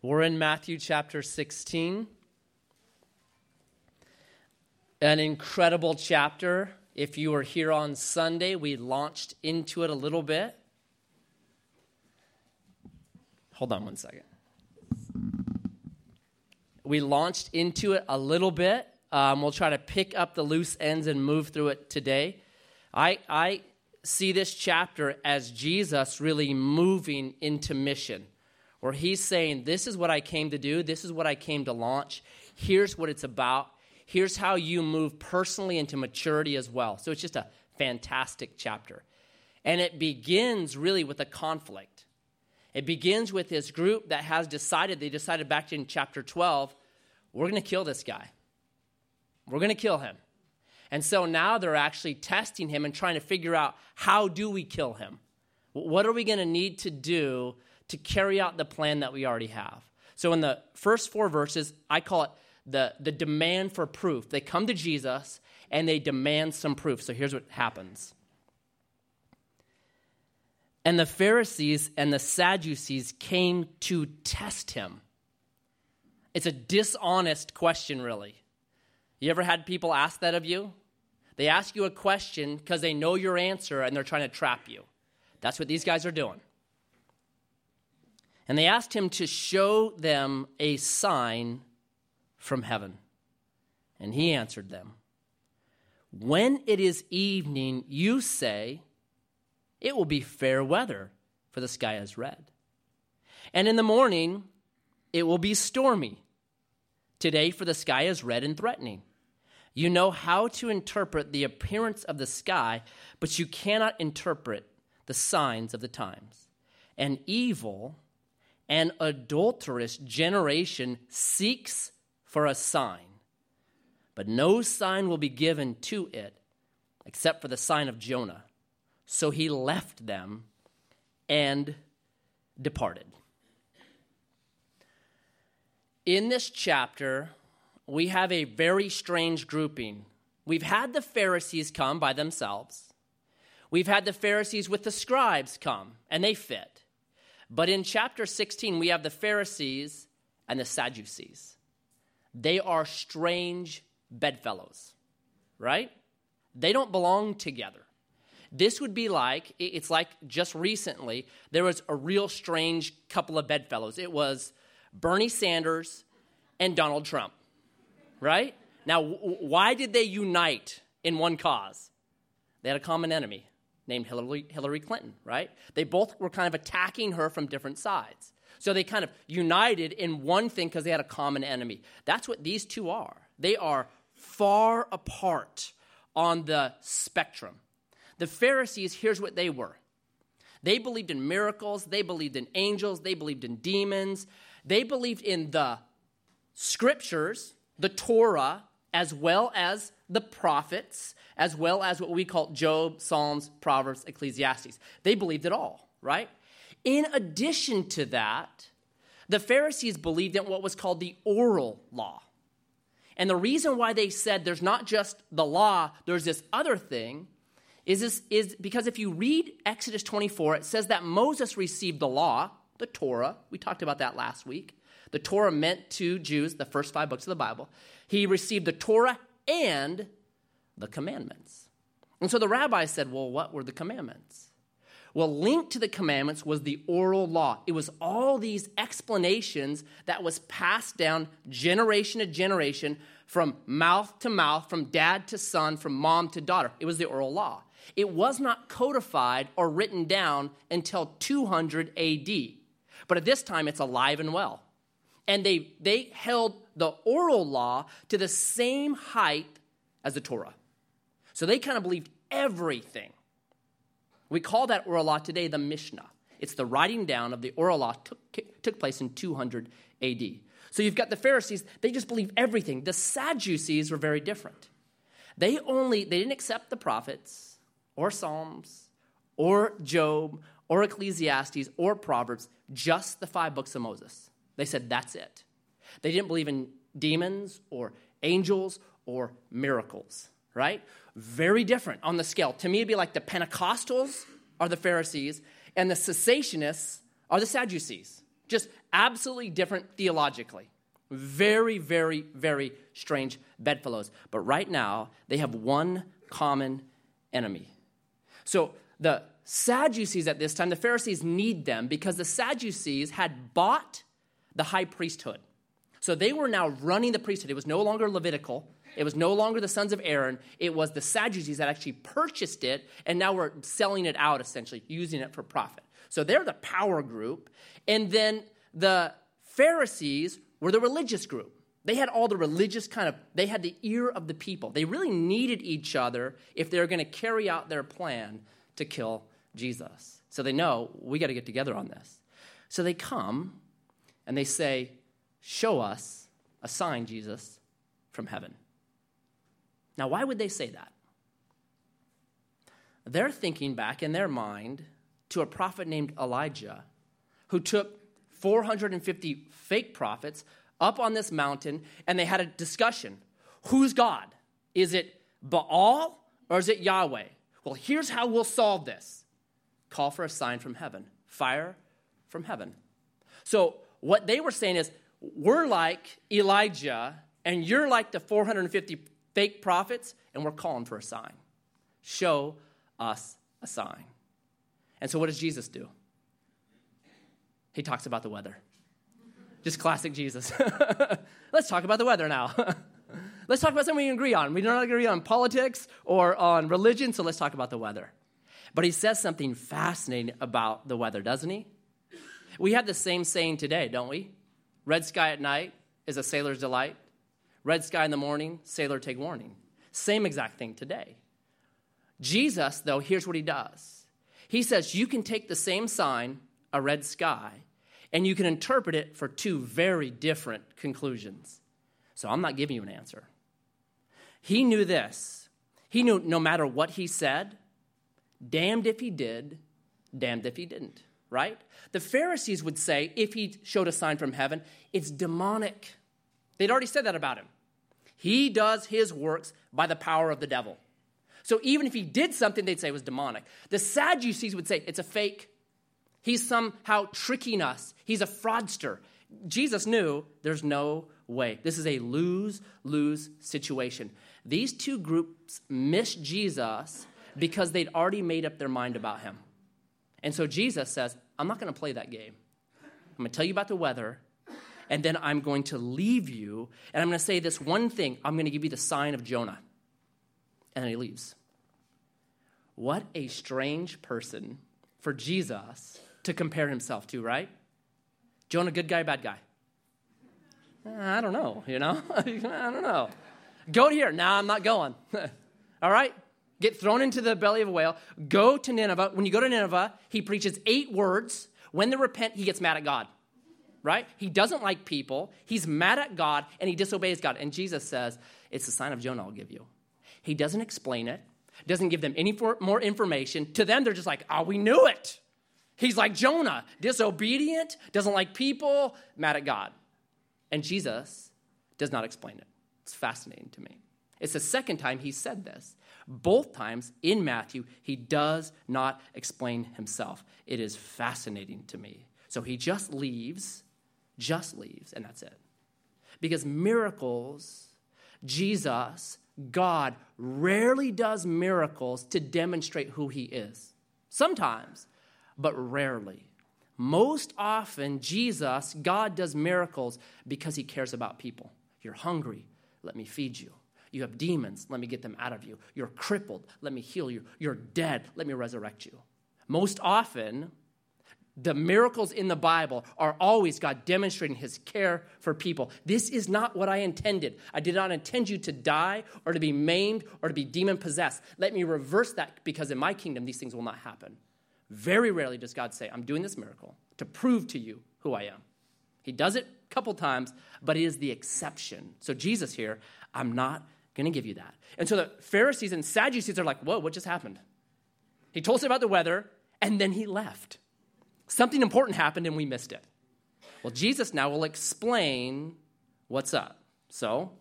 We're in Matthew chapter 16. An incredible chapter. If you were here on Sunday, we launched into it a little bit. Hold on one second. We launched into it a little bit. Um, we'll try to pick up the loose ends and move through it today. I, I see this chapter as Jesus really moving into mission where he's saying, This is what I came to do, this is what I came to launch, here's what it's about, here's how you move personally into maturity as well. So it's just a fantastic chapter. And it begins really with a conflict. It begins with this group that has decided, they decided back in chapter 12, we're going to kill this guy. We're going to kill him. And so now they're actually testing him and trying to figure out how do we kill him? What are we going to need to do to carry out the plan that we already have. So in the first four verses, I call it the, the demand for proof. They come to Jesus and they demand some proof. So here's what happens. And the Pharisees and the Sadducees came to test him. It's a dishonest question, really. You ever had people ask that of you? They ask you a question because they know your answer and they're trying to trap you. That's what these guys are doing. And they asked him to show them a sign from heaven. And he answered them When it is evening, you say, It will be fair weather, for the sky is red. And in the morning, it will be stormy. Today, for the sky is red and threatening. You know how to interpret the appearance of the sky, but you cannot interpret the signs of the times. And evil an adulterous generation seeks for a sign, but no sign will be given to it except for the sign of Jonah. So he left them and departed. In this chapter, we have a very strange grouping. We've had the Pharisees come by themselves. We've had the Pharisees with the scribes come, and they fit. But in chapter 16, we have the Pharisees and the Sadducees. They are strange bedfellows, right? They don't belong together. This would be like, it's like just recently, there was a real strange couple of bedfellows. It was Bernie Sanders and Donald Trump, right? Now, why did they unite in one cause? They had a common enemy named Hillary, Hillary Clinton, right? They both were kind of attacking her from different sides. So they kind of united in one thing because they had a common enemy. That's what these two are. They are far apart on the spectrum. The Pharisees, here's what they were they believed in miracles, they believed in angels, they believed in demons, they believed in the scriptures, the Torah, as well as the prophets, as well as what we call Job, Psalms, Proverbs, Ecclesiastes. They believed it all, right? In addition to that, the Pharisees believed in what was called the oral law. And the reason why they said there's not just the law, there's this other thing, is, this, is because if you read Exodus 24, it says that Moses received the law, the Torah. We talked about that last week. The Torah meant to Jews, the first five books of the Bible. He received the Torah and the commandments. And so the rabbi said, Well, what were the commandments? Well, linked to the commandments was the oral law. It was all these explanations that was passed down generation to generation from mouth to mouth, from dad to son, from mom to daughter. It was the oral law. It was not codified or written down until 200 AD. But at this time, it's alive and well. And they, they held the oral law to the same height as the Torah. So they kind of believed everything. We call that oral law today the Mishnah. It's the writing down of the oral law took, took place in 200 AD. So you've got the Pharisees, they just believe everything. The Sadducees were very different. They only they didn't accept the prophets or Psalms or Job or Ecclesiastes or Proverbs, just the five books of Moses. They said that's it. They didn't believe in demons or angels or miracles, right? Very different on the scale. To me, it'd be like the Pentecostals are the Pharisees and the cessationists are the Sadducees. Just absolutely different theologically. Very, very, very strange bedfellows. But right now, they have one common enemy. So the Sadducees at this time, the Pharisees need them because the Sadducees had bought the high priesthood. So they were now running the priesthood. It was no longer Levitical. It was no longer the sons of Aaron. It was the Sadducees that actually purchased it and now were selling it out, essentially, using it for profit. So they're the power group. And then the Pharisees were the religious group. They had all the religious kind of, they had the ear of the people. They really needed each other if they were going to carry out their plan to kill Jesus. So they know we got to get together on this. So they come and they say, Show us a sign, Jesus, from heaven. Now, why would they say that? They're thinking back in their mind to a prophet named Elijah who took 450 fake prophets up on this mountain and they had a discussion. Who's God? Is it Baal or is it Yahweh? Well, here's how we'll solve this call for a sign from heaven, fire from heaven. So, what they were saying is, we're like Elijah, and you're like the 450 fake prophets, and we're calling for a sign. Show us a sign. And so, what does Jesus do? He talks about the weather. Just classic Jesus. Let's talk about the weather now. let's talk about something we agree on. We don't agree on politics or on religion, so let's talk about the weather. But he says something fascinating about the weather, doesn't he? We have the same saying today, don't we? Red sky at night is a sailor's delight. Red sky in the morning, sailor take warning. Same exact thing today. Jesus, though, here's what he does. He says you can take the same sign, a red sky, and you can interpret it for two very different conclusions. So I'm not giving you an answer. He knew this. He knew no matter what he said, damned if he did, damned if he didn't, right? The Pharisees would say, if he showed a sign from heaven, it's demonic. They'd already said that about him. He does his works by the power of the devil. So even if he did something, they'd say it was demonic. The Sadducees would say it's a fake. He's somehow tricking us. He's a fraudster. Jesus knew there's no way. This is a lose lose situation. These two groups miss Jesus because they'd already made up their mind about him. And so Jesus says, I'm not going to play that game. I'm going to tell you about the weather, and then I'm going to leave you, and I'm going to say this one thing I'm going to give you the sign of Jonah. And then he leaves. What a strange person for Jesus to compare himself to, right? Jonah, good guy, bad guy? Eh, I don't know, you know? I don't know. Go here. Now I'm not going. All right? Get thrown into the belly of a whale. Go to Nineveh. When you go to Nineveh, he preaches eight words. When they repent, he gets mad at God. Right? He doesn't like people. He's mad at God and he disobeys God. And Jesus says, It's the sign of Jonah I'll give you. He doesn't explain it, doesn't give them any more information. To them, they're just like, Oh, we knew it. He's like Jonah, disobedient, doesn't like people, mad at God. And Jesus does not explain it. It's fascinating to me. It's the second time he said this. Both times in Matthew, he does not explain himself. It is fascinating to me. So he just leaves, just leaves, and that's it. Because miracles, Jesus, God, rarely does miracles to demonstrate who he is. Sometimes, but rarely. Most often, Jesus, God does miracles because he cares about people. You're hungry, let me feed you. You have demons, let me get them out of you. You're crippled, let me heal you. You're dead, let me resurrect you. Most often, the miracles in the Bible are always God demonstrating his care for people. This is not what I intended. I did not intend you to die or to be maimed or to be demon possessed. Let me reverse that because in my kingdom, these things will not happen. Very rarely does God say, I'm doing this miracle to prove to you who I am. He does it a couple times, but it is the exception. So, Jesus here, I'm not going to give you that. And so the Pharisees and Sadducees are like, whoa, what just happened? He told us about the weather, and then he left. Something important happened, and we missed it. Well, Jesus now will explain what's up. So,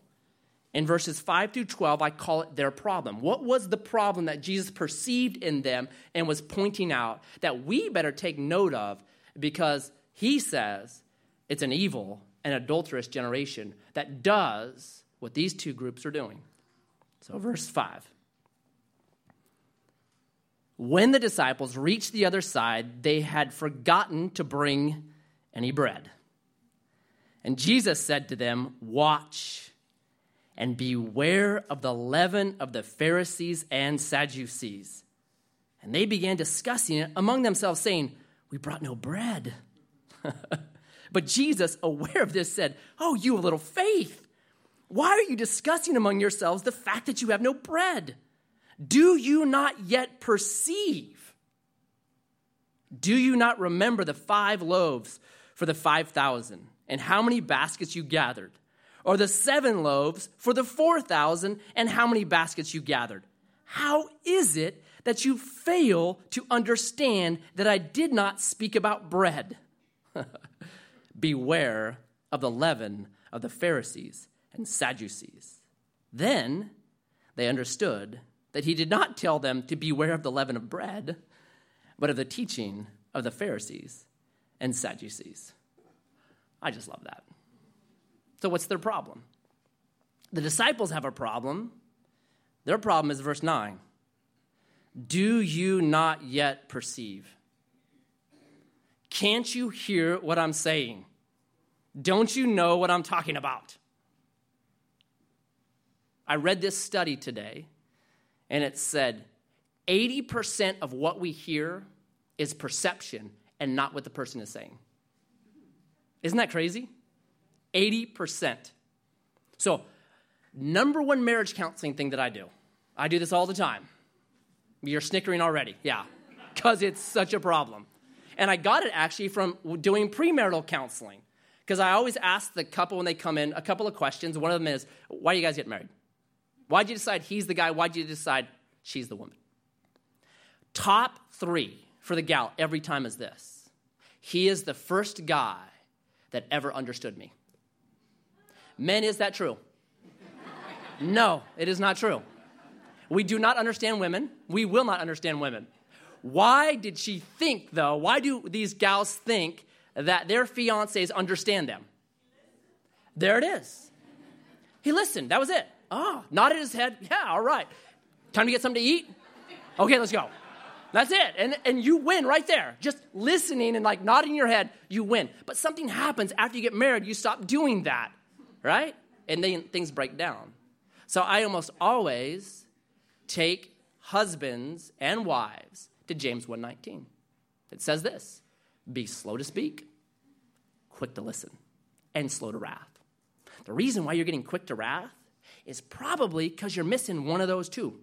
in verses 5 through 12, I call it their problem. What was the problem that Jesus perceived in them and was pointing out that we better take note of because he says It's an evil and adulterous generation that does what these two groups are doing. So, verse 5. When the disciples reached the other side, they had forgotten to bring any bread. And Jesus said to them, Watch and beware of the leaven of the Pharisees and Sadducees. And they began discussing it among themselves, saying, We brought no bread. but Jesus, aware of this, said, Oh, you of little faith, why are you discussing among yourselves the fact that you have no bread? Do you not yet perceive? Do you not remember the five loaves for the 5,000 and how many baskets you gathered? Or the seven loaves for the 4,000 and how many baskets you gathered? How is it that you fail to understand that I did not speak about bread? Beware of the leaven of the Pharisees and Sadducees. Then they understood that he did not tell them to beware of the leaven of bread, but of the teaching of the Pharisees and Sadducees. I just love that. So, what's their problem? The disciples have a problem. Their problem is verse 9 Do you not yet perceive? Can't you hear what I'm saying? Don't you know what I'm talking about? I read this study today and it said 80% of what we hear is perception and not what the person is saying. Isn't that crazy? 80%. So, number one marriage counseling thing that I do, I do this all the time. You're snickering already, yeah, because it's such a problem. And I got it actually from doing premarital counseling. Because I always ask the couple when they come in a couple of questions. One of them is, Why do you guys get married? Why'd you decide he's the guy? Why'd you decide she's the woman? Top three for the gal every time is this He is the first guy that ever understood me. Men, is that true? No, it is not true. We do not understand women. We will not understand women. Why did she think, though? Why do these gals think that their fiancés understand them? There it is. He listened. That was it. Ah, nodded his head. Yeah, all right. Time to get something to eat? Okay, let's go. That's it. And, and you win right there. Just listening and like nodding your head, you win. But something happens after you get married, you stop doing that, right? And then things break down. So I almost always take husbands and wives to James 1:19. It says this: be slow to speak, quick to listen, and slow to wrath. The reason why you're getting quick to wrath is probably because you're missing one of those two.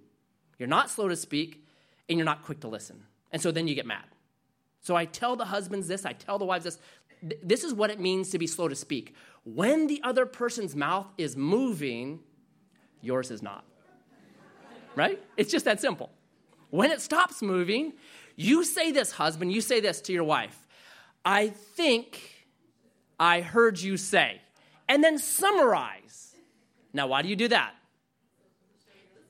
You're not slow to speak and you're not quick to listen. And so then you get mad. So I tell the husbands this, I tell the wives this. This is what it means to be slow to speak. When the other person's mouth is moving, yours is not. Right? It's just that simple. When it stops moving, you say this, husband, you say this to your wife. I think I heard you say. And then summarize now, why do you do that?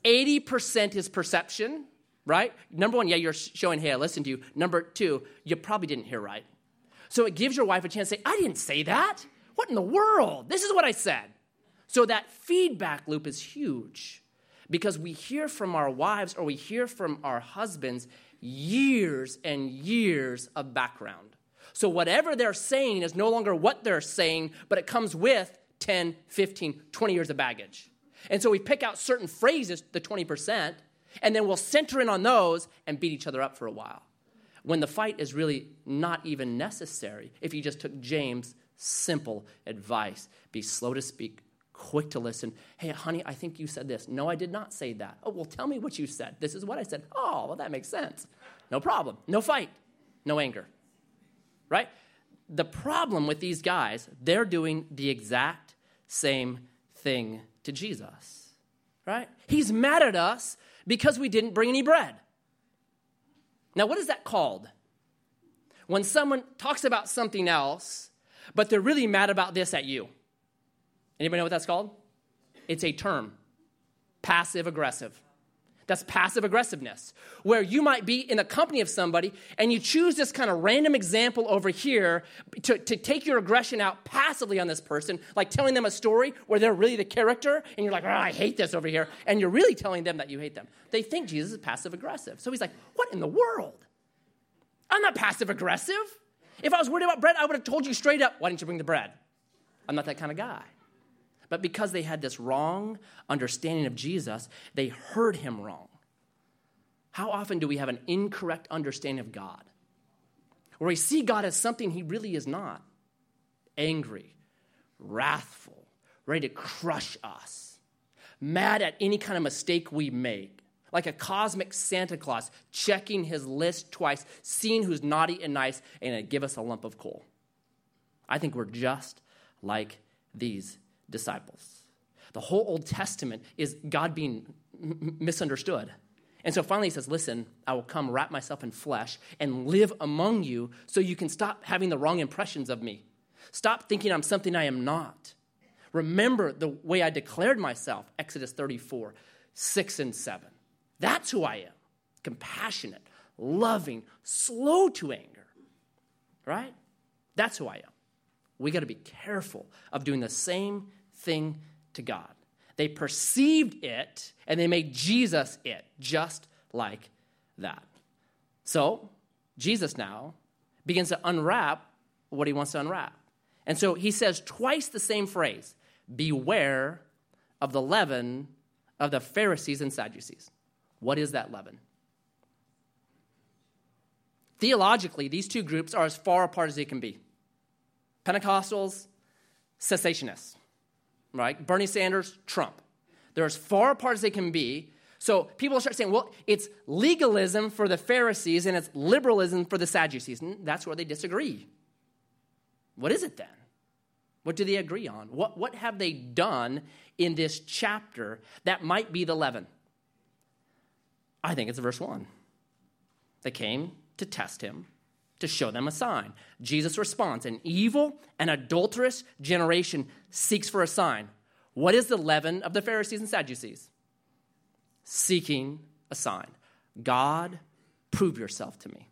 80% is perception, right? Number one, yeah, you're showing, hey, I listened to you. Number two, you probably didn't hear right. So it gives your wife a chance to say, I didn't say that. What in the world? This is what I said. So that feedback loop is huge because we hear from our wives or we hear from our husbands years and years of background. So whatever they're saying is no longer what they're saying, but it comes with 10, 15, 20 years of baggage. And so we pick out certain phrases, the 20%, and then we'll center in on those and beat each other up for a while. When the fight is really not even necessary if you just took James' simple advice be slow to speak, quick to listen. Hey, honey, I think you said this. No, I did not say that. Oh, well, tell me what you said. This is what I said. Oh, well, that makes sense. No problem. No fight. No anger. Right? The problem with these guys, they're doing the exact same thing to Jesus, right? He's mad at us because we didn't bring any bread. Now, what is that called? When someone talks about something else, but they're really mad about this at you. Anybody know what that's called? It's a term passive aggressive. That's passive aggressiveness, where you might be in the company of somebody and you choose this kind of random example over here to, to take your aggression out passively on this person, like telling them a story where they're really the character and you're like, oh, I hate this over here. And you're really telling them that you hate them. They think Jesus is passive aggressive. So he's like, what in the world? I'm not passive aggressive. If I was worried about bread, I would have told you straight up, why didn't you bring the bread? I'm not that kind of guy. But because they had this wrong understanding of Jesus, they heard him wrong. How often do we have an incorrect understanding of God? Where we see God as something he really is not angry, wrathful, ready to crush us, mad at any kind of mistake we make, like a cosmic Santa Claus checking his list twice, seeing who's naughty and nice, and give us a lump of coal. I think we're just like these disciples. The whole Old Testament is God being m- misunderstood. And so finally he says, Listen, I will come wrap myself in flesh and live among you so you can stop having the wrong impressions of me. Stop thinking I'm something I am not. Remember the way I declared myself, Exodus 34, 6 and 7. That's who I am compassionate, loving, slow to anger, right? That's who I am. We got to be careful of doing the same thing to God. They perceived it and they made Jesus it, just like that. So, Jesus now begins to unwrap what he wants to unwrap. And so he says twice the same phrase Beware of the leaven of the Pharisees and Sadducees. What is that leaven? Theologically, these two groups are as far apart as they can be. Pentecostals, cessationists, right? Bernie Sanders, Trump. They're as far apart as they can be. So people start saying, well, it's legalism for the Pharisees and it's liberalism for the Sadducees. And that's where they disagree. What is it then? What do they agree on? What, what have they done in this chapter that might be the leaven? I think it's verse 1. They came to test him to show them a sign. Jesus responds An evil and adulterous generation seeks for a sign. What is the leaven of the Pharisees and Sadducees? Seeking a sign. God, prove yourself to me.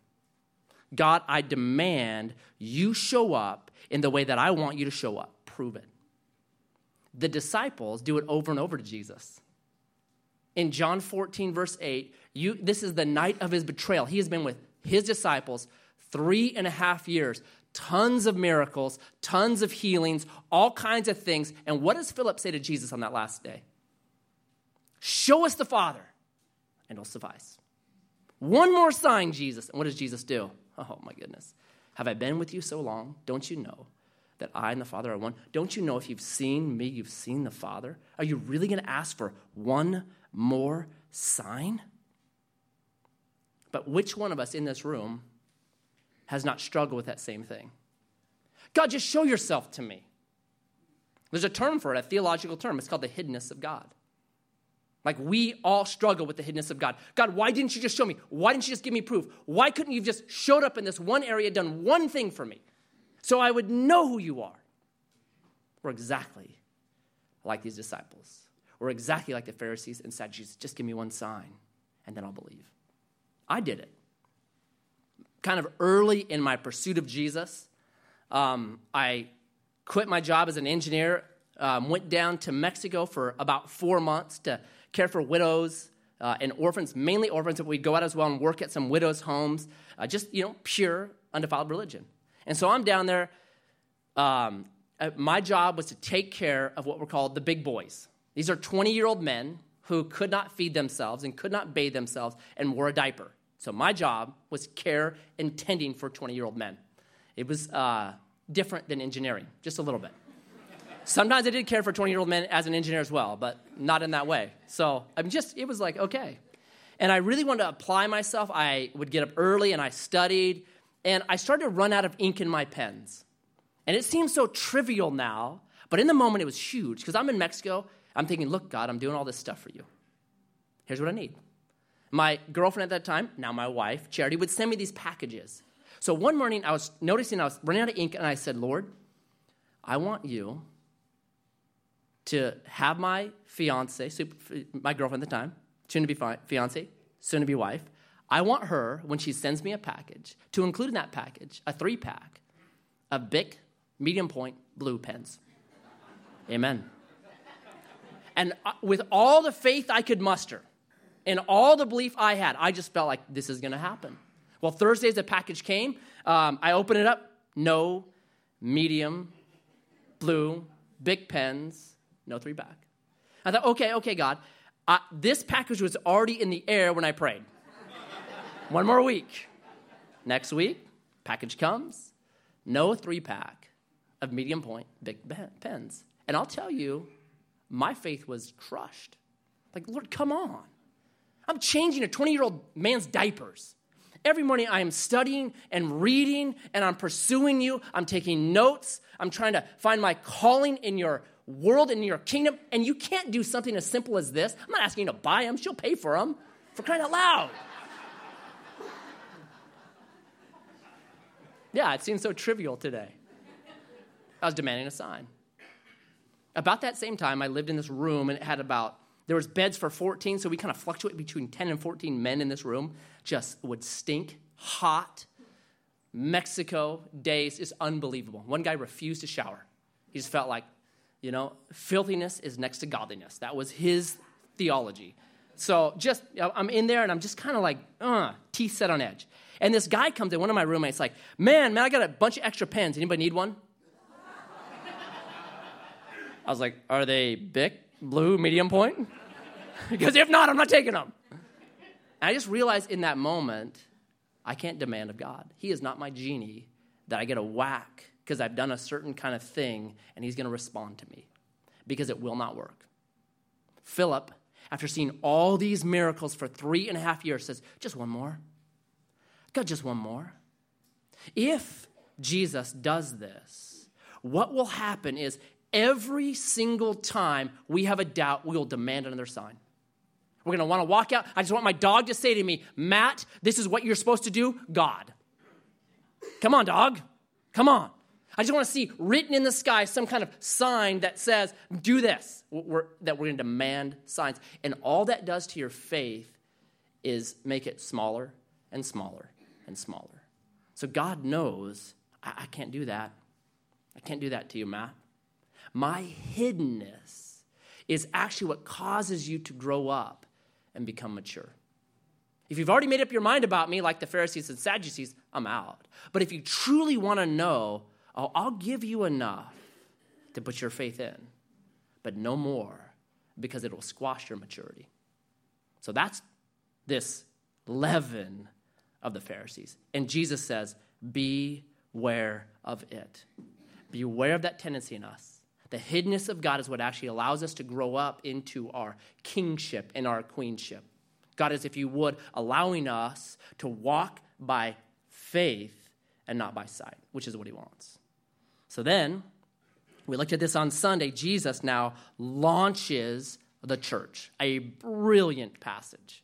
God, I demand you show up in the way that I want you to show up. Prove it. The disciples do it over and over to Jesus. In John 14, verse 8, you, this is the night of his betrayal. He has been with his disciples three and a half years. Tons of miracles, tons of healings, all kinds of things. And what does Philip say to Jesus on that last day? Show us the Father, and it'll suffice. One more sign, Jesus. And what does Jesus do? Oh, my goodness. Have I been with you so long? Don't you know that I and the Father are one? Don't you know if you've seen me, you've seen the Father? Are you really going to ask for one more sign? But which one of us in this room has not struggled with that same thing. God, just show yourself to me. There's a term for it, a theological term. It's called the hiddenness of God. Like we all struggle with the hiddenness of God. God, why didn't you just show me? Why didn't you just give me proof? Why couldn't you have just showed up in this one area, done one thing for me, so I would know who you are? We're exactly like these disciples. We're exactly like the Pharisees and Sadducees. Just give me one sign, and then I'll believe. I did it kind of early in my pursuit of Jesus. Um, I quit my job as an engineer, um, went down to Mexico for about four months to care for widows uh, and orphans, mainly orphans, but we'd go out as well and work at some widows' homes, uh, just, you know, pure, undefiled religion. And so I'm down there. Um, uh, my job was to take care of what were called the big boys. These are 20 year old men who could not feed themselves and could not bathe themselves and wore a diaper. So my job was care and tending for 20 year old men. It was uh, different than engineering, just a little bit. Sometimes I did care for 20 year old men as an engineer as well, but not in that way. So I'm just, it was like, okay. And I really wanted to apply myself. I would get up early and I studied, and I started to run out of ink in my pens. And it seems so trivial now, but in the moment it was huge because I'm in Mexico. I'm thinking, look, God, I'm doing all this stuff for you. Here's what I need my girlfriend at that time, now my wife, Charity, would send me these packages. So one morning I was noticing I was running out of ink and I said, Lord, I want you to have my fiance, my girlfriend at the time, soon to be fi- fiance, soon to be wife, I want her, when she sends me a package, to include in that package a three pack of Bic medium point blue pens. Amen. And uh, with all the faith I could muster and all the belief I had, I just felt like this is going to happen. Well, Thursday, as the package came, um, I opened it up. No medium, blue, Bic pens, no three back. I thought, okay, okay, God, uh, this package was already in the air when I prayed. One more week. Next week, package comes, no three pack of medium point Bic pens. And I'll tell you, my faith was crushed. Like, Lord, come on. I'm changing a 20 year old man's diapers. Every morning I am studying and reading and I'm pursuing you. I'm taking notes. I'm trying to find my calling in your world, in your kingdom. And you can't do something as simple as this. I'm not asking you to buy them, she'll pay for them for crying out loud. yeah, it seems so trivial today. I was demanding a sign. About that same time, I lived in this room and it had about, there was beds for 14, so we kind of fluctuate between 10 and 14 men in this room. Just would stink, hot. Mexico days is unbelievable. One guy refused to shower. He just felt like, you know, filthiness is next to godliness. That was his theology. So just, I'm in there and I'm just kind of like, uh, teeth set on edge. And this guy comes in, one of my roommates, like, man, man, I got a bunch of extra pens. Anybody need one? I was like, are they Bic, blue, medium point? because if not, I'm not taking them. And I just realized in that moment, I can't demand of God. He is not my genie that I get a whack because I've done a certain kind of thing and he's going to respond to me because it will not work. Philip, after seeing all these miracles for three and a half years, says, just one more. God, just one more. If Jesus does this, what will happen is every single time we have a doubt, we will demand another sign. We're going to want to walk out. I just want my dog to say to me, Matt, this is what you're supposed to do, God. Come on, dog. Come on. I just want to see written in the sky some kind of sign that says, do this, we're, that we're going to demand signs. And all that does to your faith is make it smaller and smaller and smaller. So God knows I, I can't do that. I can't do that to you, Matt. My hiddenness is actually what causes you to grow up and become mature. If you've already made up your mind about me, like the Pharisees and Sadducees, I'm out. But if you truly want to know, oh, I'll give you enough to put your faith in, but no more because it will squash your maturity. So that's this leaven of the Pharisees. And Jesus says, Beware of it. Beware of that tendency in us the hiddenness of God is what actually allows us to grow up into our kingship and our queenship. God is, if you would, allowing us to walk by faith and not by sight, which is what he wants. So then, we looked at this on Sunday. Jesus now launches the church, a brilliant passage.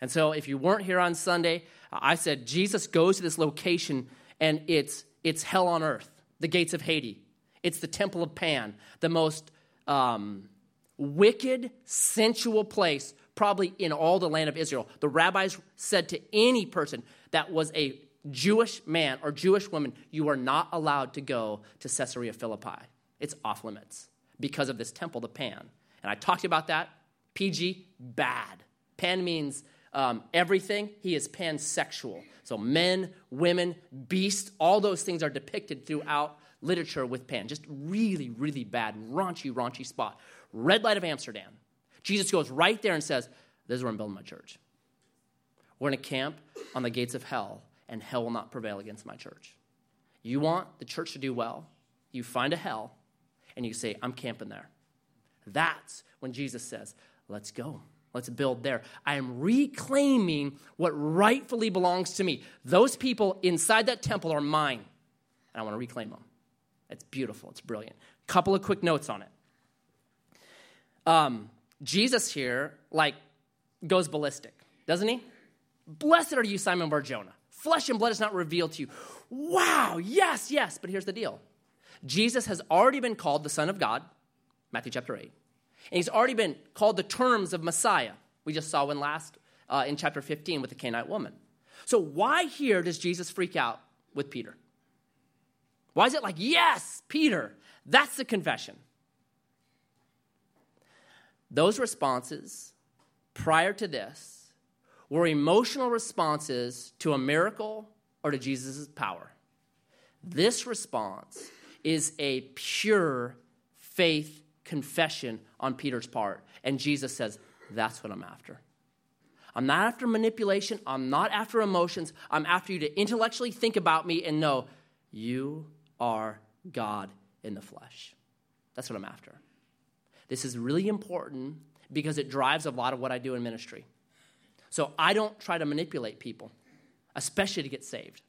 And so, if you weren't here on Sunday, I said Jesus goes to this location and it's, it's hell on earth, the gates of Hades. It's the temple of Pan, the most um, wicked, sensual place probably in all the land of Israel. The rabbis said to any person that was a Jewish man or Jewish woman, you are not allowed to go to Caesarea Philippi. It's off limits because of this temple, the Pan. And I talked about that. PG, bad. Pan means um, everything. He is pansexual. So men, women, beasts, all those things are depicted throughout literature with Pan. Just really, really bad, raunchy, raunchy spot. Red light of Amsterdam. Jesus goes right there and says, This is where I'm building my church. We're going to camp on the gates of hell, and hell will not prevail against my church. You want the church to do well, you find a hell, and you say, I'm camping there. That's when Jesus says, Let's go. Let's build there. I am reclaiming what rightfully belongs to me. Those people inside that temple are mine, and I want to reclaim them. It's beautiful. It's brilliant. A Couple of quick notes on it. Um, Jesus here, like, goes ballistic, doesn't he? Blessed are you, Simon Barjona. Flesh and blood is not revealed to you. Wow, yes, yes. But here's the deal Jesus has already been called the Son of God, Matthew chapter 8. And he's already been called the terms of Messiah, We just saw one last uh, in chapter 15 with the Canaanite woman. So, why here does Jesus freak out with Peter? Why is it like, yes, Peter? That's the confession. Those responses prior to this were emotional responses to a miracle or to Jesus' power. This response is a pure faith confession on Peter's part. And Jesus says, That's what I'm after. I'm not after manipulation. I'm not after emotions. I'm after you to intellectually think about me and know you are God in the flesh. That's what I'm after. This is really important because it drives a lot of what I do in ministry. So I don't try to manipulate people, especially to get saved.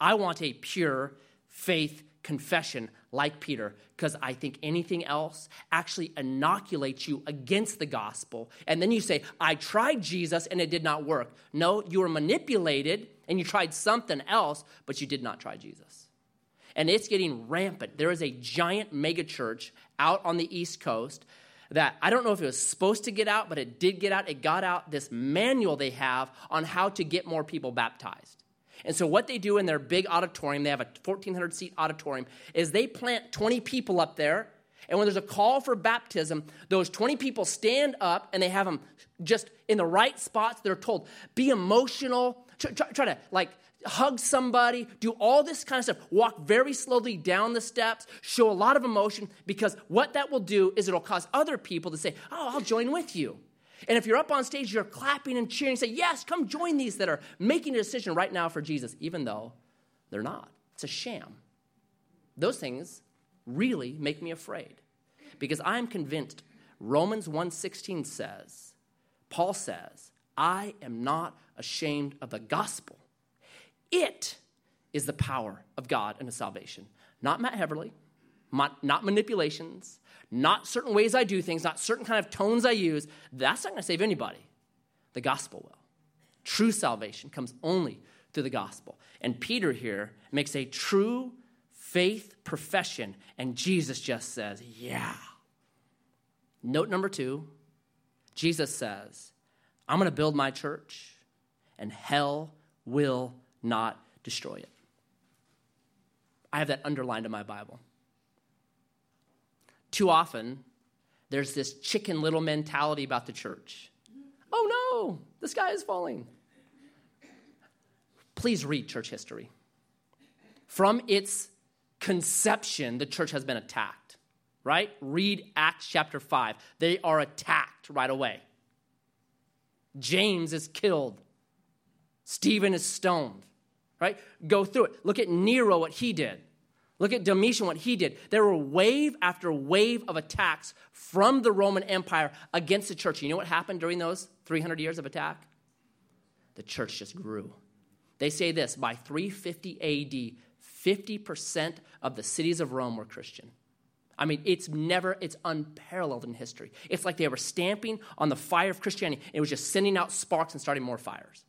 I want a pure faith confession like Peter because I think anything else actually inoculates you against the gospel. And then you say, I tried Jesus and it did not work. No, you were manipulated and you tried something else, but you did not try Jesus. And it's getting rampant. There is a giant megachurch out on the East Coast that I don't know if it was supposed to get out, but it did get out. It got out this manual they have on how to get more people baptized. And so, what they do in their big auditorium, they have a 1,400 seat auditorium, is they plant 20 people up there. And when there's a call for baptism, those 20 people stand up and they have them just in the right spots. They're told, be emotional, try, try, try to like hug somebody, do all this kind of stuff. Walk very slowly down the steps, show a lot of emotion, because what that will do is it'll cause other people to say, Oh, I'll join with you. And if you're up on stage, you're clapping and cheering, say, Yes, come join these that are making a decision right now for Jesus, even though they're not. It's a sham. Those things really make me afraid because I'm convinced Romans 1:16 says, Paul says, I am not ashamed of the gospel. It is the power of God and the salvation. Not Matt Heverly, not, not manipulations, not certain ways I do things, not certain kind of tones I use. That's not going to save anybody. The gospel will. True salvation comes only through the gospel. And Peter here makes a true faith profession, and Jesus just says, Yeah. Note number two Jesus says, I'm going to build my church, and hell will not destroy it. I have that underlined in my Bible. Too often, there's this chicken little mentality about the church. Oh no, the sky is falling. Please read church history. From its conception, the church has been attacked, right? Read Acts chapter 5. They are attacked right away. James is killed, Stephen is stoned, right? Go through it. Look at Nero, what he did. Look at Domitian, what he did. There were wave after wave of attacks from the Roman Empire against the church. You know what happened during those 300 years of attack? The church just grew. They say this by 350 AD, 50% of the cities of Rome were Christian. I mean, it's never, it's unparalleled in history. It's like they were stamping on the fire of Christianity. It was just sending out sparks and starting more fires.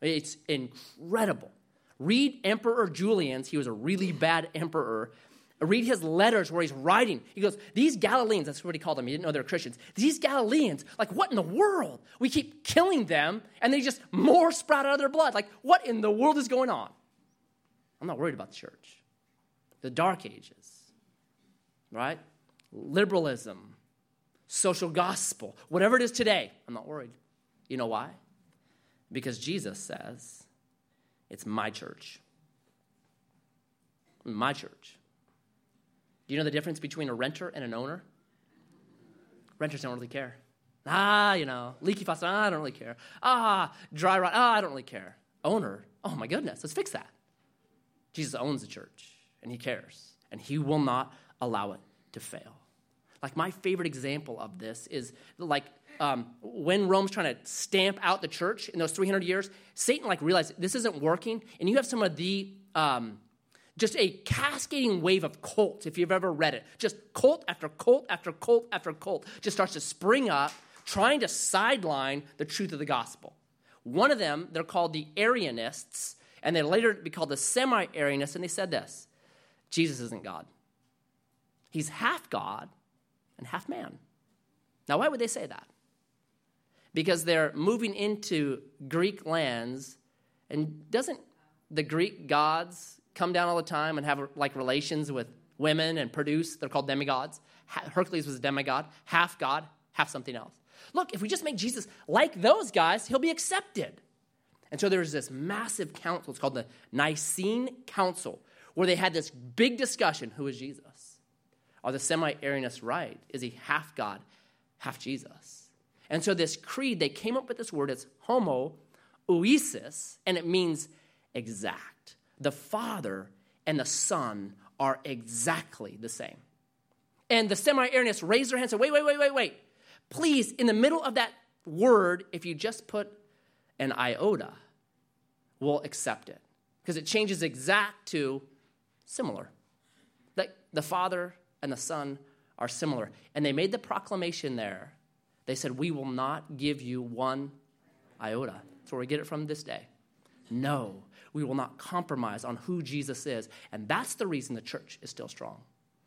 It's incredible. Read Emperor Julian's, he was a really bad emperor. Read his letters where he's writing. He goes, These Galileans, that's what he called them. He didn't know they were Christians. These Galileans, like, what in the world? We keep killing them, and they just more sprout out of their blood. Like, what in the world is going on? I'm not worried about the church. The Dark Ages, right? Liberalism, social gospel, whatever it is today, I'm not worried. You know why? Because Jesus says, it's my church. My church. Do you know the difference between a renter and an owner? Renters don't really care. Ah, you know, leaky faucet, ah, I don't really care. Ah, dry rot, ah, I don't really care. Owner, oh my goodness, let's fix that. Jesus owns the church and he cares and he will not allow it to fail. Like my favorite example of this is like um, when Rome's trying to stamp out the church in those 300 years, Satan like realized this isn't working, and you have some of the um, just a cascading wave of cults. If you've ever read it, just cult after cult after cult after cult just starts to spring up, trying to sideline the truth of the gospel. One of them, they're called the Arianists, and they later be called the semi-Arianists, and they said this: Jesus isn't God. He's half God and half man. Now, why would they say that? Because they're moving into Greek lands. And doesn't the Greek gods come down all the time and have like relations with women and produce? They're called demigods. Hercules was a demigod, half God, half something else. Look, if we just make Jesus like those guys, he'll be accepted. And so there's this massive council. It's called the Nicene Council, where they had this big discussion who is Jesus? Are the semi Arianists right? Is he half God, half Jesus? And so this creed, they came up with this word, it's homo ousis, and it means exact. The Father and the Son are exactly the same. And the semi Arianists raised their hands and said, wait, wait, wait, wait, wait. Please, in the middle of that word, if you just put an iota, we'll accept it. Because it changes exact to similar. That the Father and the Son are similar. And they made the proclamation there. They said, We will not give you one iota. That's where we get it from this day. No, we will not compromise on who Jesus is. And that's the reason the church is still strong.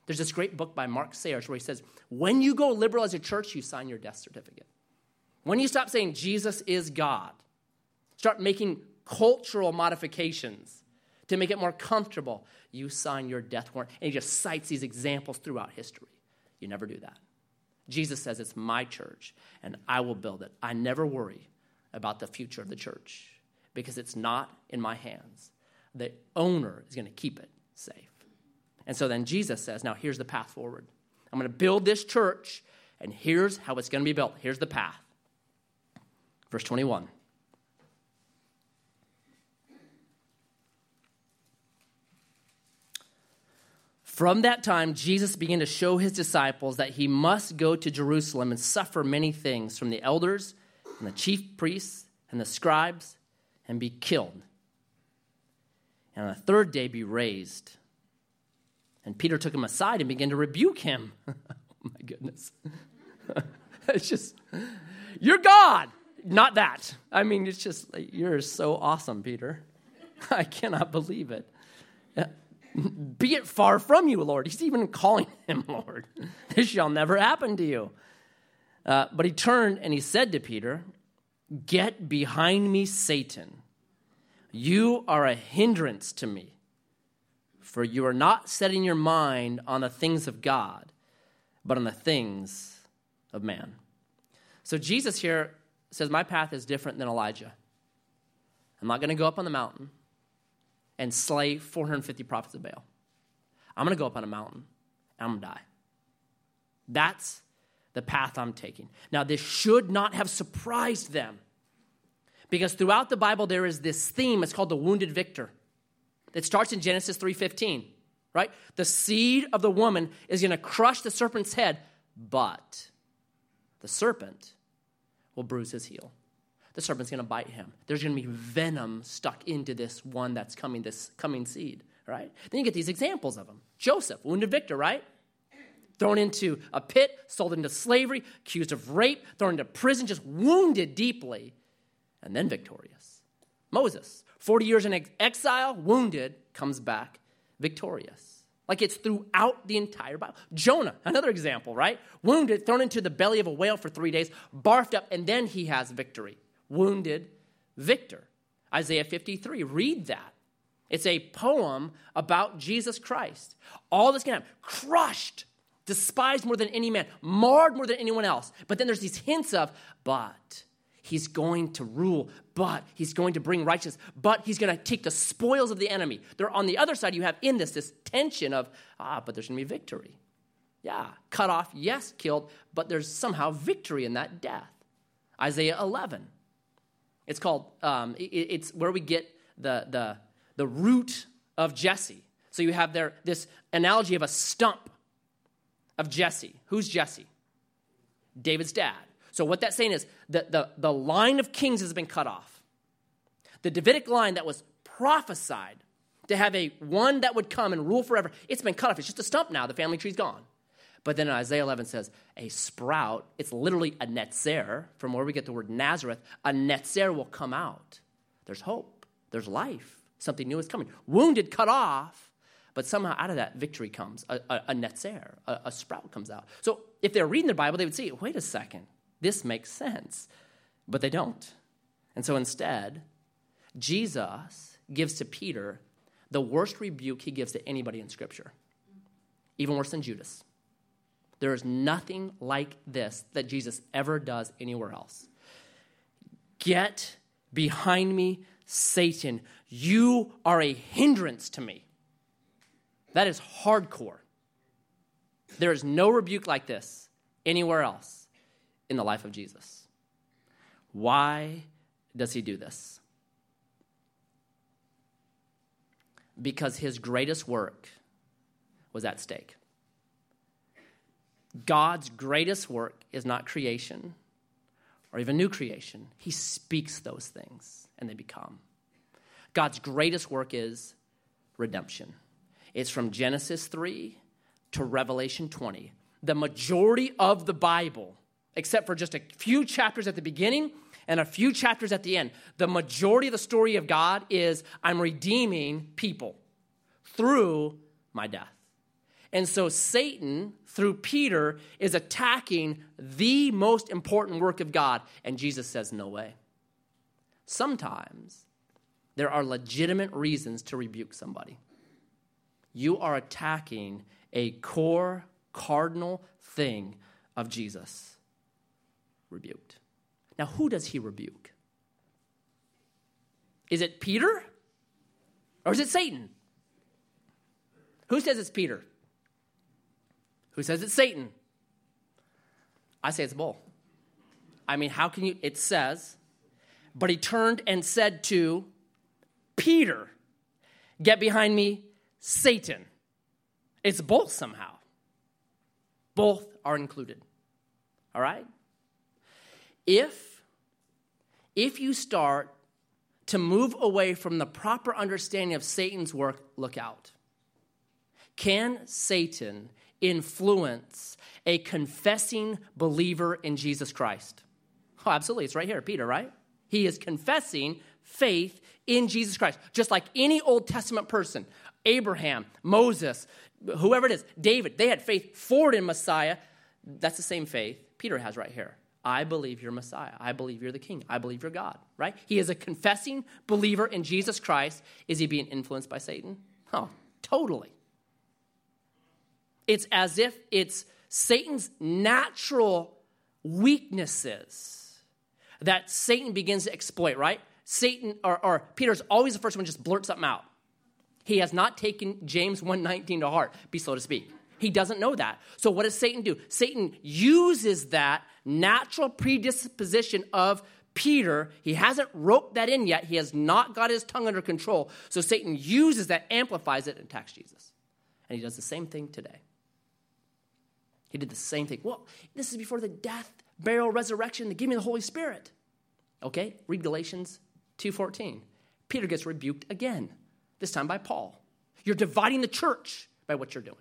There's this great book by Mark Sayers where he says, when you go liberal as a church, you sign your death certificate. When you stop saying Jesus is God, start making cultural modifications to make it more comfortable, you sign your death warrant. And he just cites these examples throughout history. You never do that. Jesus says, It's my church, and I will build it. I never worry about the future of the church because it's not in my hands. The owner is going to keep it safe. And so then Jesus says, Now here's the path forward. I'm going to build this church, and here's how it's going to be built. Here's the path. Verse 21. From that time, Jesus began to show his disciples that he must go to Jerusalem and suffer many things from the elders and the chief priests and the scribes and be killed. And on the third day, be raised. And Peter took him aside and began to rebuke him. oh my goodness. it's just, you're God. Not that. I mean, it's just, you're so awesome, Peter. I cannot believe it. Be it far from you, Lord. He's even calling him Lord. This shall never happen to you. Uh, but he turned and he said to Peter, Get behind me, Satan. You are a hindrance to me for you are not setting your mind on the things of God, but on the things of man. So Jesus here says, My path is different than Elijah. I'm not going to go up on the mountain and slay 450 prophets of Baal. I'm going to go up on a mountain and I'm going to die. That's the path I'm taking. Now, this should not have surprised them because throughout the Bible there is this theme. It's called the wounded victor. It starts in Genesis 3:15, right? The seed of the woman is going to crush the serpent's head, but the serpent will bruise his heel. The serpent's going to bite him. There's going to be venom stuck into this one that's coming, this coming seed, right? Then you get these examples of them. Joseph, wounded victor, right? Thrown into a pit, sold into slavery, accused of rape, thrown into prison, just wounded deeply, and then victorious. Moses, 40 years in exile, wounded, comes back victorious. Like it's throughout the entire Bible. Jonah, another example, right? Wounded, thrown into the belly of a whale for three days, barfed up, and then he has victory. Wounded, victor. Isaiah 53, read that. It's a poem about Jesus Christ. All this can happen. Crushed, despised more than any man, marred more than anyone else. But then there's these hints of, but He's going to rule, but he's going to bring righteousness, but he's going to take the spoils of the enemy. They're on the other side, you have in this this tension of, ah, but there's going to be victory. Yeah, cut off, yes, killed, but there's somehow victory in that death. Isaiah 11. It's called, um, it, it's where we get the, the, the root of Jesse. So you have there this analogy of a stump of Jesse. Who's Jesse? David's dad. So, what that's saying is that the, the line of kings has been cut off. The Davidic line that was prophesied to have a one that would come and rule forever, it's been cut off. It's just a stump now. The family tree's gone. But then Isaiah 11 says, a sprout, it's literally a netzer, from where we get the word Nazareth, a netzer will come out. There's hope, there's life, something new is coming. Wounded, cut off, but somehow out of that victory comes a, a, a netzer, a, a sprout comes out. So if they're reading the Bible, they would see, wait a second, this makes sense. But they don't. And so instead, Jesus gives to Peter the worst rebuke he gives to anybody in Scripture, even worse than Judas. There is nothing like this that Jesus ever does anywhere else. Get behind me, Satan. You are a hindrance to me. That is hardcore. There is no rebuke like this anywhere else in the life of Jesus. Why does he do this? Because his greatest work was at stake. God's greatest work is not creation or even new creation. He speaks those things and they become. God's greatest work is redemption. It's from Genesis 3 to Revelation 20. The majority of the Bible, except for just a few chapters at the beginning and a few chapters at the end, the majority of the story of God is I'm redeeming people through my death. And so Satan, through Peter, is attacking the most important work of God. And Jesus says, No way. Sometimes there are legitimate reasons to rebuke somebody. You are attacking a core, cardinal thing of Jesus. Rebuked. Now, who does he rebuke? Is it Peter or is it Satan? Who says it's Peter? Who says it's Satan? I say it's both. I mean, how can you? It says, but he turned and said to Peter, Get behind me, Satan. It's both somehow. Both are included. All right? If if you start to move away from the proper understanding of Satan's work, look out. Can Satan influence a confessing believer in Jesus Christ? Oh, absolutely. It's right here, Peter, right? He is confessing faith in Jesus Christ, just like any Old Testament person. Abraham, Moses, whoever it is, David, they had faith forward in Messiah. That's the same faith Peter has right here. I believe you're Messiah. I believe you're the King. I believe you're God, right? He is a confessing believer in Jesus Christ. Is he being influenced by Satan? Oh, totally. It's as if it's Satan's natural weaknesses that Satan begins to exploit, right? Satan or, or Peter's always the first one just blurt something out. He has not taken James 1:19 to heart, be slow to speak. He doesn't know that. So what does Satan do? Satan uses that natural predisposition of Peter. He hasn't roped that in yet. He has not got his tongue under control. So Satan uses that, amplifies it, and attacks Jesus. And he does the same thing today. He did the same thing. Well, this is before the death, burial, resurrection, the giving of the Holy Spirit. Okay, read Galatians 2.14. Peter gets rebuked again, this time by Paul. You're dividing the church by what you're doing.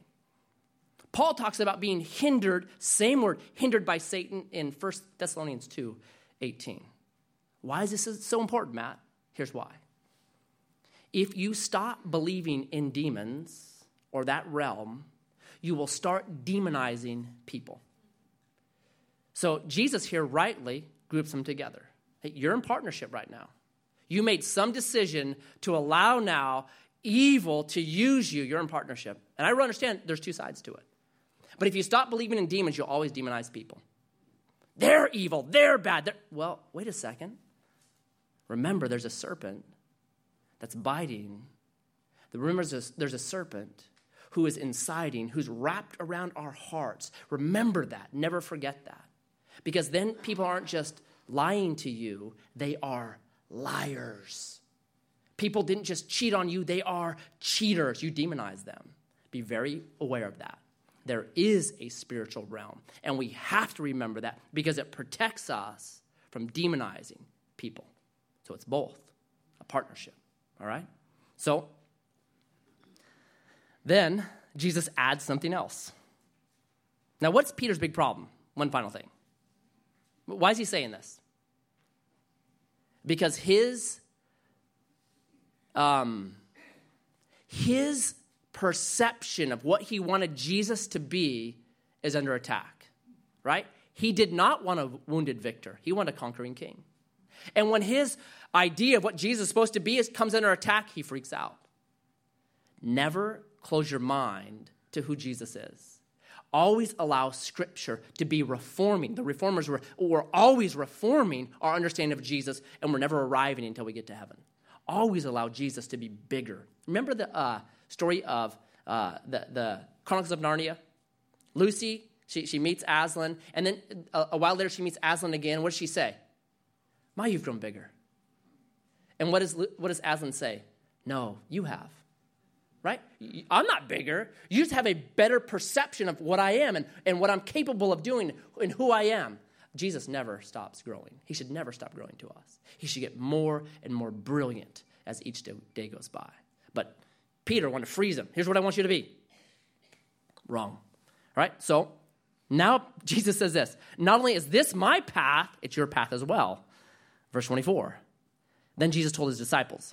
Paul talks about being hindered, same word, hindered by Satan in 1 Thessalonians 2 18. Why is this so important, Matt? Here's why. If you stop believing in demons or that realm, you will start demonizing people. So Jesus here rightly groups them together. Hey, you're in partnership right now. You made some decision to allow now evil to use you. You're in partnership. And I understand there's two sides to it. But if you stop believing in demons, you'll always demonize people. They're evil. They're bad. They're... Well, wait a second. Remember, there's a serpent that's biting. The there's there's a serpent who is inciting, who's wrapped around our hearts. Remember that. Never forget that. Because then people aren't just lying to you, they are liars. People didn't just cheat on you, they are cheaters. You demonize them. Be very aware of that. There is a spiritual realm, and we have to remember that because it protects us from demonizing people. So it's both a partnership, all right? So then Jesus adds something else. Now, what's Peter's big problem? One final thing. Why is he saying this? Because his um, his perception of what he wanted Jesus to be is under attack, right? He did not want a wounded victor. He wanted a conquering king. And when his idea of what Jesus is supposed to be is, comes under attack, he freaks out. Never close your mind to who Jesus is. Always allow Scripture to be reforming. The reformers were, were always reforming our understanding of Jesus, and we're never arriving until we get to heaven. Always allow Jesus to be bigger. Remember the uh, story of uh, the, the Chronicles of Narnia? Lucy, she, she meets Aslan, and then a, a while later she meets Aslan again. What does she say? My, you've grown bigger. And what, is, what does Aslan say? No, you have. Right? I'm not bigger. You just have a better perception of what I am and, and what I'm capable of doing and who I am. Jesus never stops growing. He should never stop growing to us. He should get more and more brilliant as each day goes by. But Peter wanted to freeze him. Here's what I want you to be. Wrong. All right? So now Jesus says this Not only is this my path, it's your path as well. Verse 24. Then Jesus told his disciples,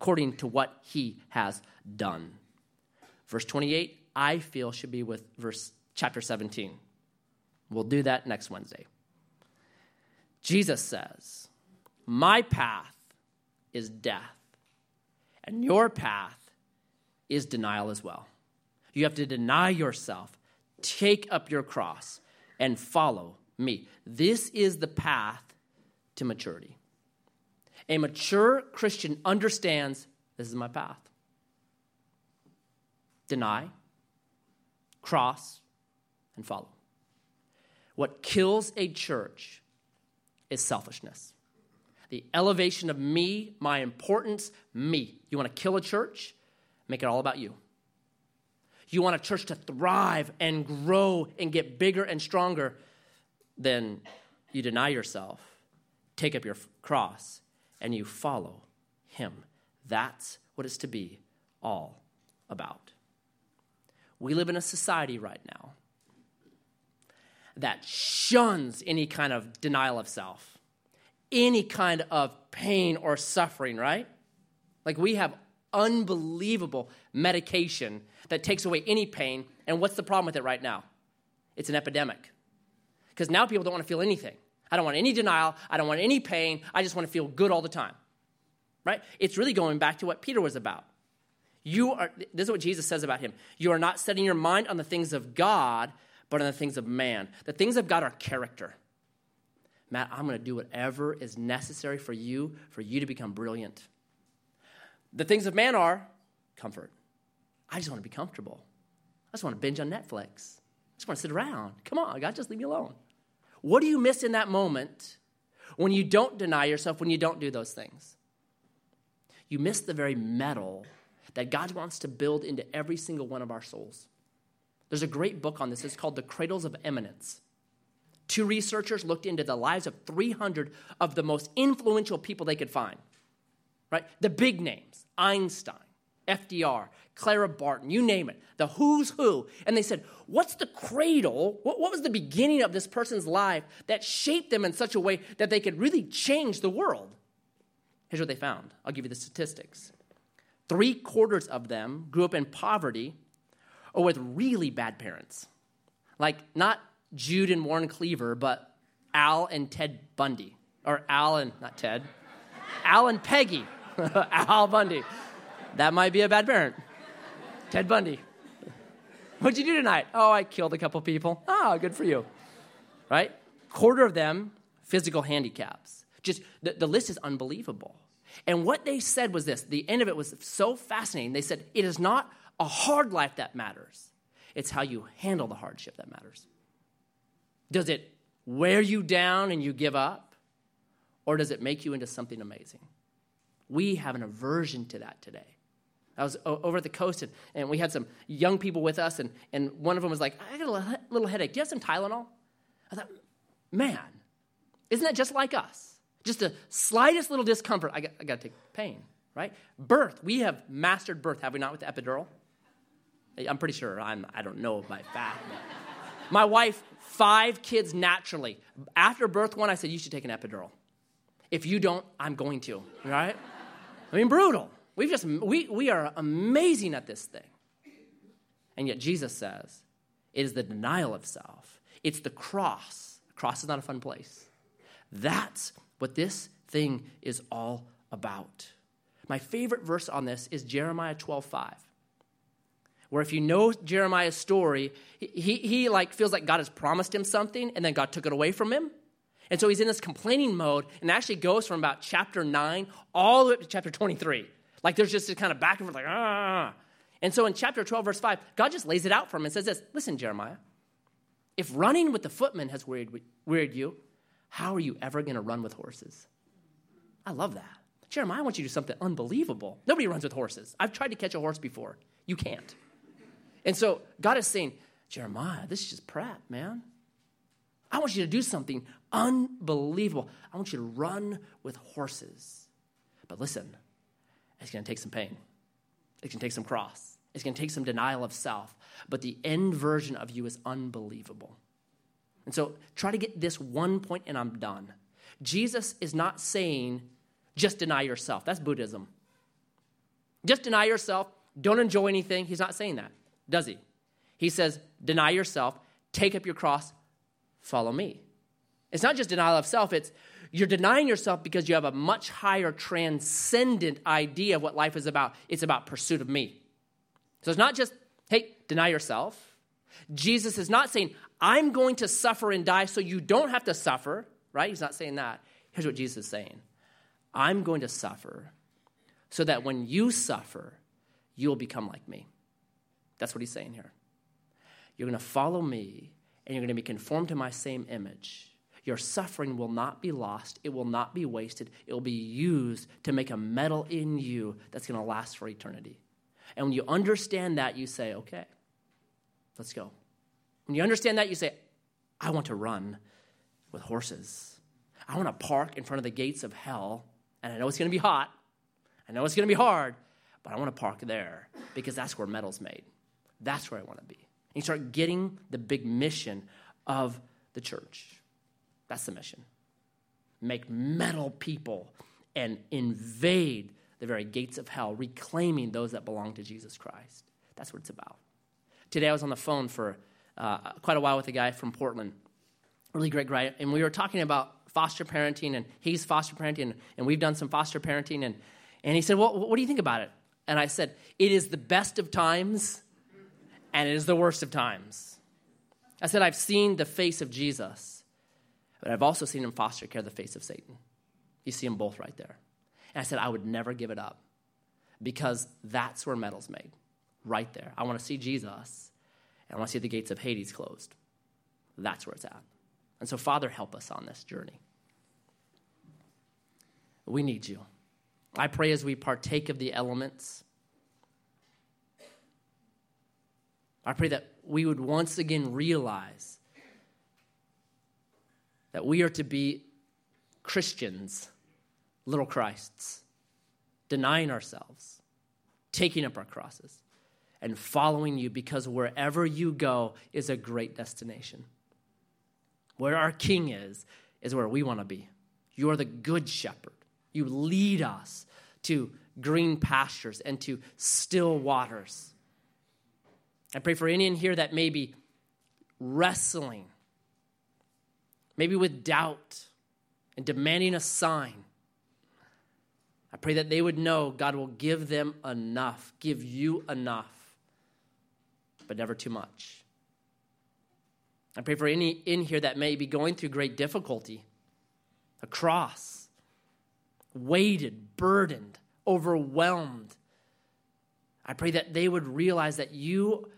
according to what he has done. Verse 28, I feel should be with verse chapter 17. We'll do that next Wednesday. Jesus says, My path is death, and your path is denial as well. You have to deny yourself, take up your cross, and follow me. This is the path to maturity. A mature Christian understands this is my path. Deny, cross, and follow. What kills a church is selfishness. The elevation of me, my importance, me. You want to kill a church? Make it all about you. You want a church to thrive and grow and get bigger and stronger? Then you deny yourself, take up your cross, and you follow Him. That's what it's to be all about. We live in a society right now that shuns any kind of denial of self, any kind of pain or suffering, right? Like we have unbelievable medication that takes away any pain. And what's the problem with it right now? It's an epidemic. Because now people don't want to feel anything. I don't want any denial. I don't want any pain. I just want to feel good all the time. Right? It's really going back to what Peter was about. You are, this is what Jesus says about him. You are not setting your mind on the things of God, but on the things of man. The things of God are character. Matt, I'm going to do whatever is necessary for you, for you to become brilliant. The things of man are comfort. I just want to be comfortable. I just want to binge on Netflix. I just want to sit around. Come on, God, just leave me alone. What do you miss in that moment when you don't deny yourself, when you don't do those things? You miss the very metal that God wants to build into every single one of our souls. There's a great book on this. It's called The Cradles of Eminence. Two researchers looked into the lives of 300 of the most influential people they could find, right? The big names Einstein, FDR, Clara Barton, you name it, the who's who. And they said, What's the cradle? What, what was the beginning of this person's life that shaped them in such a way that they could really change the world? Here's what they found I'll give you the statistics. Three quarters of them grew up in poverty or with really bad parents. Like not June and Ward Cleaver, but Al and Ted Bundy. Or Al and, not Ted, Al and Peggy. Al Bundy. That might be a bad parent. Ted Bundy. What'd you do tonight? Oh, I killed a couple people. Oh, good for you. Right? Quarter of them, physical handicaps. Just the, the list is unbelievable. And what they said was this the end of it was so fascinating. They said, It is not a hard life that matters, it's how you handle the hardship that matters. Does it wear you down and you give up? Or does it make you into something amazing? We have an aversion to that today. I was over at the coast and, and we had some young people with us, and, and one of them was like, I got a little headache. Do you have some Tylenol? I thought, man, isn't that just like us? Just the slightest little discomfort, I got, I got to take pain, right? Birth, we have mastered birth, have we not, with epidural? I'm pretty sure. I'm, I don't know by fact. My wife, five kids naturally. After birth one, I said, You should take an epidural. If you don't, I'm going to, right? I mean, brutal. We've just, we, we are amazing at this thing. And yet Jesus says it is the denial of self, it's the cross. The cross is not a fun place. That's what this thing is all about. My favorite verse on this is Jeremiah 12 5 where if you know Jeremiah's story, he, he like feels like God has promised him something and then God took it away from him. And so he's in this complaining mode and actually goes from about chapter 9 all the way up to chapter 23. Like there's just this kind of back and forth, like, ah. And so in chapter 12, verse 5, God just lays it out for him and says this Listen, Jeremiah, if running with the footmen has wearied, wearied you, how are you ever going to run with horses? I love that. Jeremiah, I want you to do something unbelievable. Nobody runs with horses. I've tried to catch a horse before. You can't. And so God is saying, Jeremiah, this is just prep, man. I want you to do something unbelievable. I want you to run with horses. But listen, it's going to take some pain. It's going to take some cross. It's going to take some denial of self. But the end version of you is unbelievable. And so try to get this one point and I'm done. Jesus is not saying just deny yourself. That's Buddhism. Just deny yourself. Don't enjoy anything. He's not saying that, does he? He says, deny yourself, take up your cross, follow me. It's not just denial of self, it's you're denying yourself because you have a much higher transcendent idea of what life is about. It's about pursuit of me. So it's not just, hey, deny yourself. Jesus is not saying, I'm going to suffer and die so you don't have to suffer, right? He's not saying that. Here's what Jesus is saying I'm going to suffer so that when you suffer, you'll become like me. That's what he's saying here. You're going to follow me and you're going to be conformed to my same image. Your suffering will not be lost, it will not be wasted, it will be used to make a metal in you that's going to last for eternity. And when you understand that, you say, okay, let's go. When you understand that, you say, I want to run with horses. I want to park in front of the gates of hell. And I know it's going to be hot. I know it's going to be hard, but I want to park there because that's where metal's made. That's where I want to be. And you start getting the big mission of the church. That's the mission. Make metal people and invade the very gates of hell, reclaiming those that belong to Jesus Christ. That's what it's about. Today I was on the phone for uh, quite a while with a guy from Portland, really great guy, and we were talking about foster parenting, and he's foster parenting, and we've done some foster parenting, and, and he said, Well, what do you think about it? And I said, It is the best of times, and it is the worst of times. I said, I've seen the face of Jesus but I've also seen him foster care the face of Satan. You see them both right there. And I said, I would never give it up because that's where metal's made, right there. I want to see Jesus, and I want to see the gates of Hades closed. That's where it's at. And so, Father, help us on this journey. We need you. I pray as we partake of the elements, I pray that we would once again realize that we are to be Christians, little Christs, denying ourselves, taking up our crosses, and following you because wherever you go is a great destination. Where our King is, is where we want to be. You are the good shepherd. You lead us to green pastures and to still waters. I pray for any in here that may be wrestling maybe with doubt and demanding a sign. I pray that they would know God will give them enough, give you enough, but never too much. I pray for any in here that may be going through great difficulty, a cross, weighted, burdened, overwhelmed. I pray that they would realize that you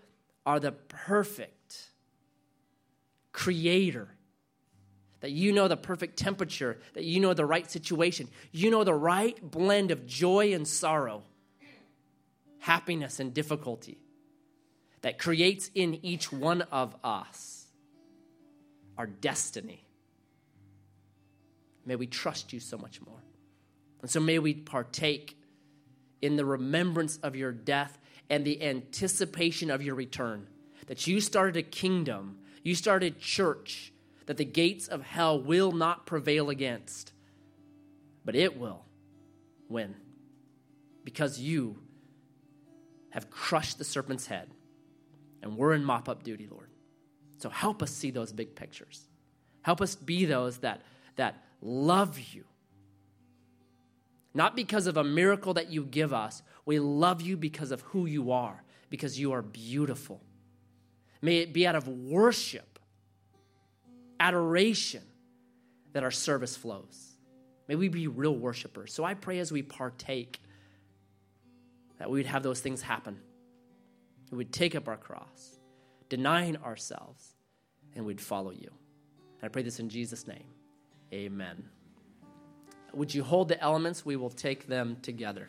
are the perfect creator that you know the perfect temperature, that you know the right situation, you know the right blend of joy and sorrow, happiness and difficulty that creates in each one of us our destiny. May we trust you so much more. And so may we partake in the remembrance of your death and the anticipation of your return. That you started a kingdom, you started church that the gates of hell will not prevail against, but it will win because you have crushed the serpent's head. And we're in mop up duty, Lord. So help us see those big pictures. Help us be those that, that love you. Not because of a miracle that you give us, we love you because of who you are, because you are beautiful. May it be out of worship, adoration, that our service flows. May we be real worshipers. So I pray as we partake that we would have those things happen. We would take up our cross, denying ourselves, and we'd follow you. And I pray this in Jesus' name. Amen. Would you hold the elements? We will take them together.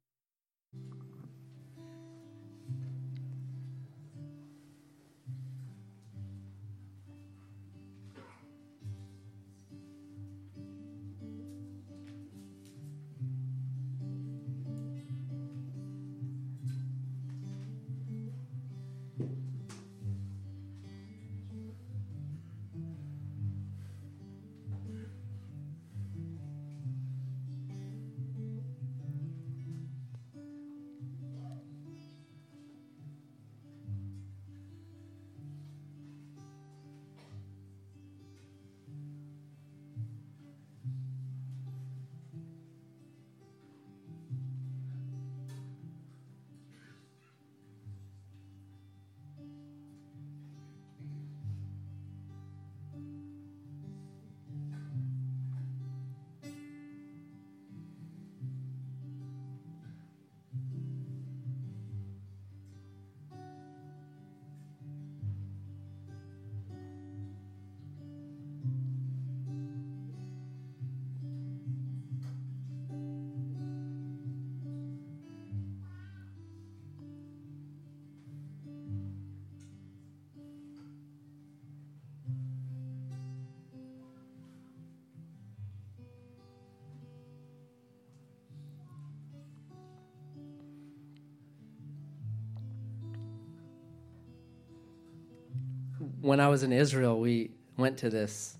when I was in Israel, we went to this.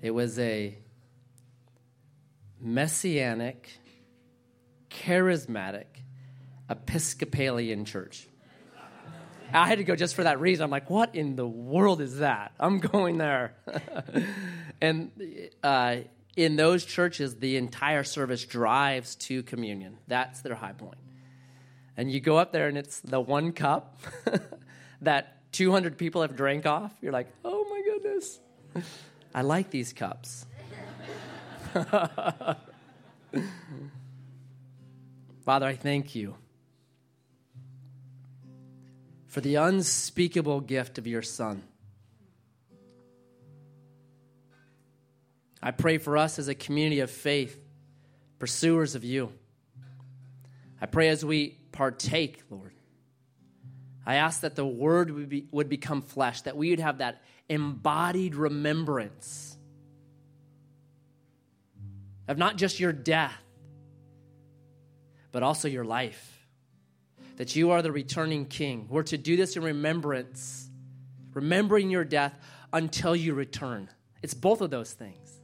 It was a messianic, charismatic, Episcopalian church. I had to go just for that reason. I'm like, what in the world is that? I'm going there. and uh, in those churches, the entire service drives to communion. That's their high point. And you go up there, and it's the one cup that 200 people have drank off, you're like, oh my goodness. I like these cups. Father, I thank you for the unspeakable gift of your Son. I pray for us as a community of faith, pursuers of you. I pray as we partake, Lord, I ask that the word would, be, would become flesh, that we would have that embodied remembrance of not just your death, but also your life. That you are the returning king. We're to do this in remembrance, remembering your death until you return. It's both of those things.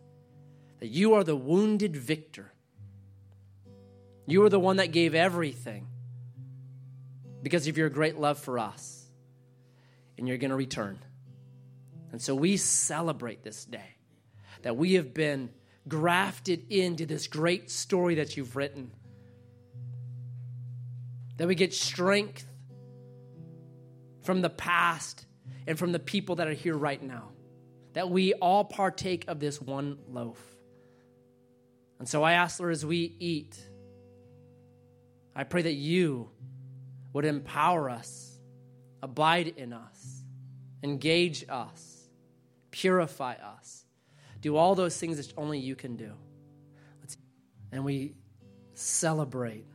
That you are the wounded victor. You are the one that gave everything because of your great love for us. And you're going to return. And so we celebrate this day that we have been grafted into this great story that you've written. That we get strength from the past and from the people that are here right now. That we all partake of this one loaf. And so I ask, Lord, as we eat, I pray that you would empower us, abide in us, engage us, purify us, do all those things that only you can do. And we celebrate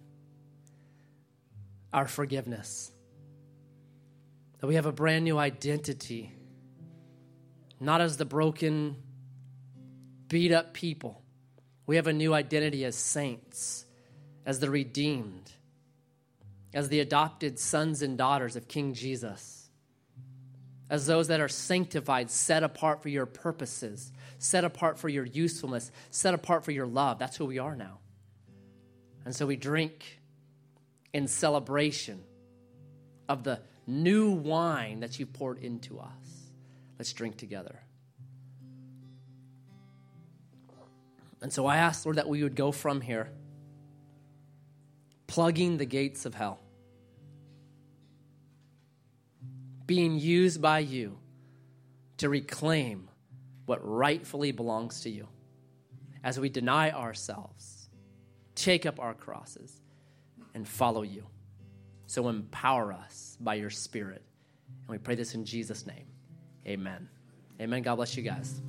our forgiveness, that we have a brand new identity, not as the broken, beat up people. We have a new identity as saints, as the redeemed as the adopted sons and daughters of King Jesus, as those that are sanctified, set apart for your purposes, set apart for your usefulness, set apart for your love. That's who we are now. And so we drink in celebration of the new wine that you've poured into us. Let's drink together. And so I ask, Lord, that we would go from here plugging the gates of hell, being used by you to reclaim what rightfully belongs to you as we deny ourselves, take up our crosses, and follow you. So empower us by your Spirit. And we pray this in Jesus' name. Amen. Amen. God bless you guys.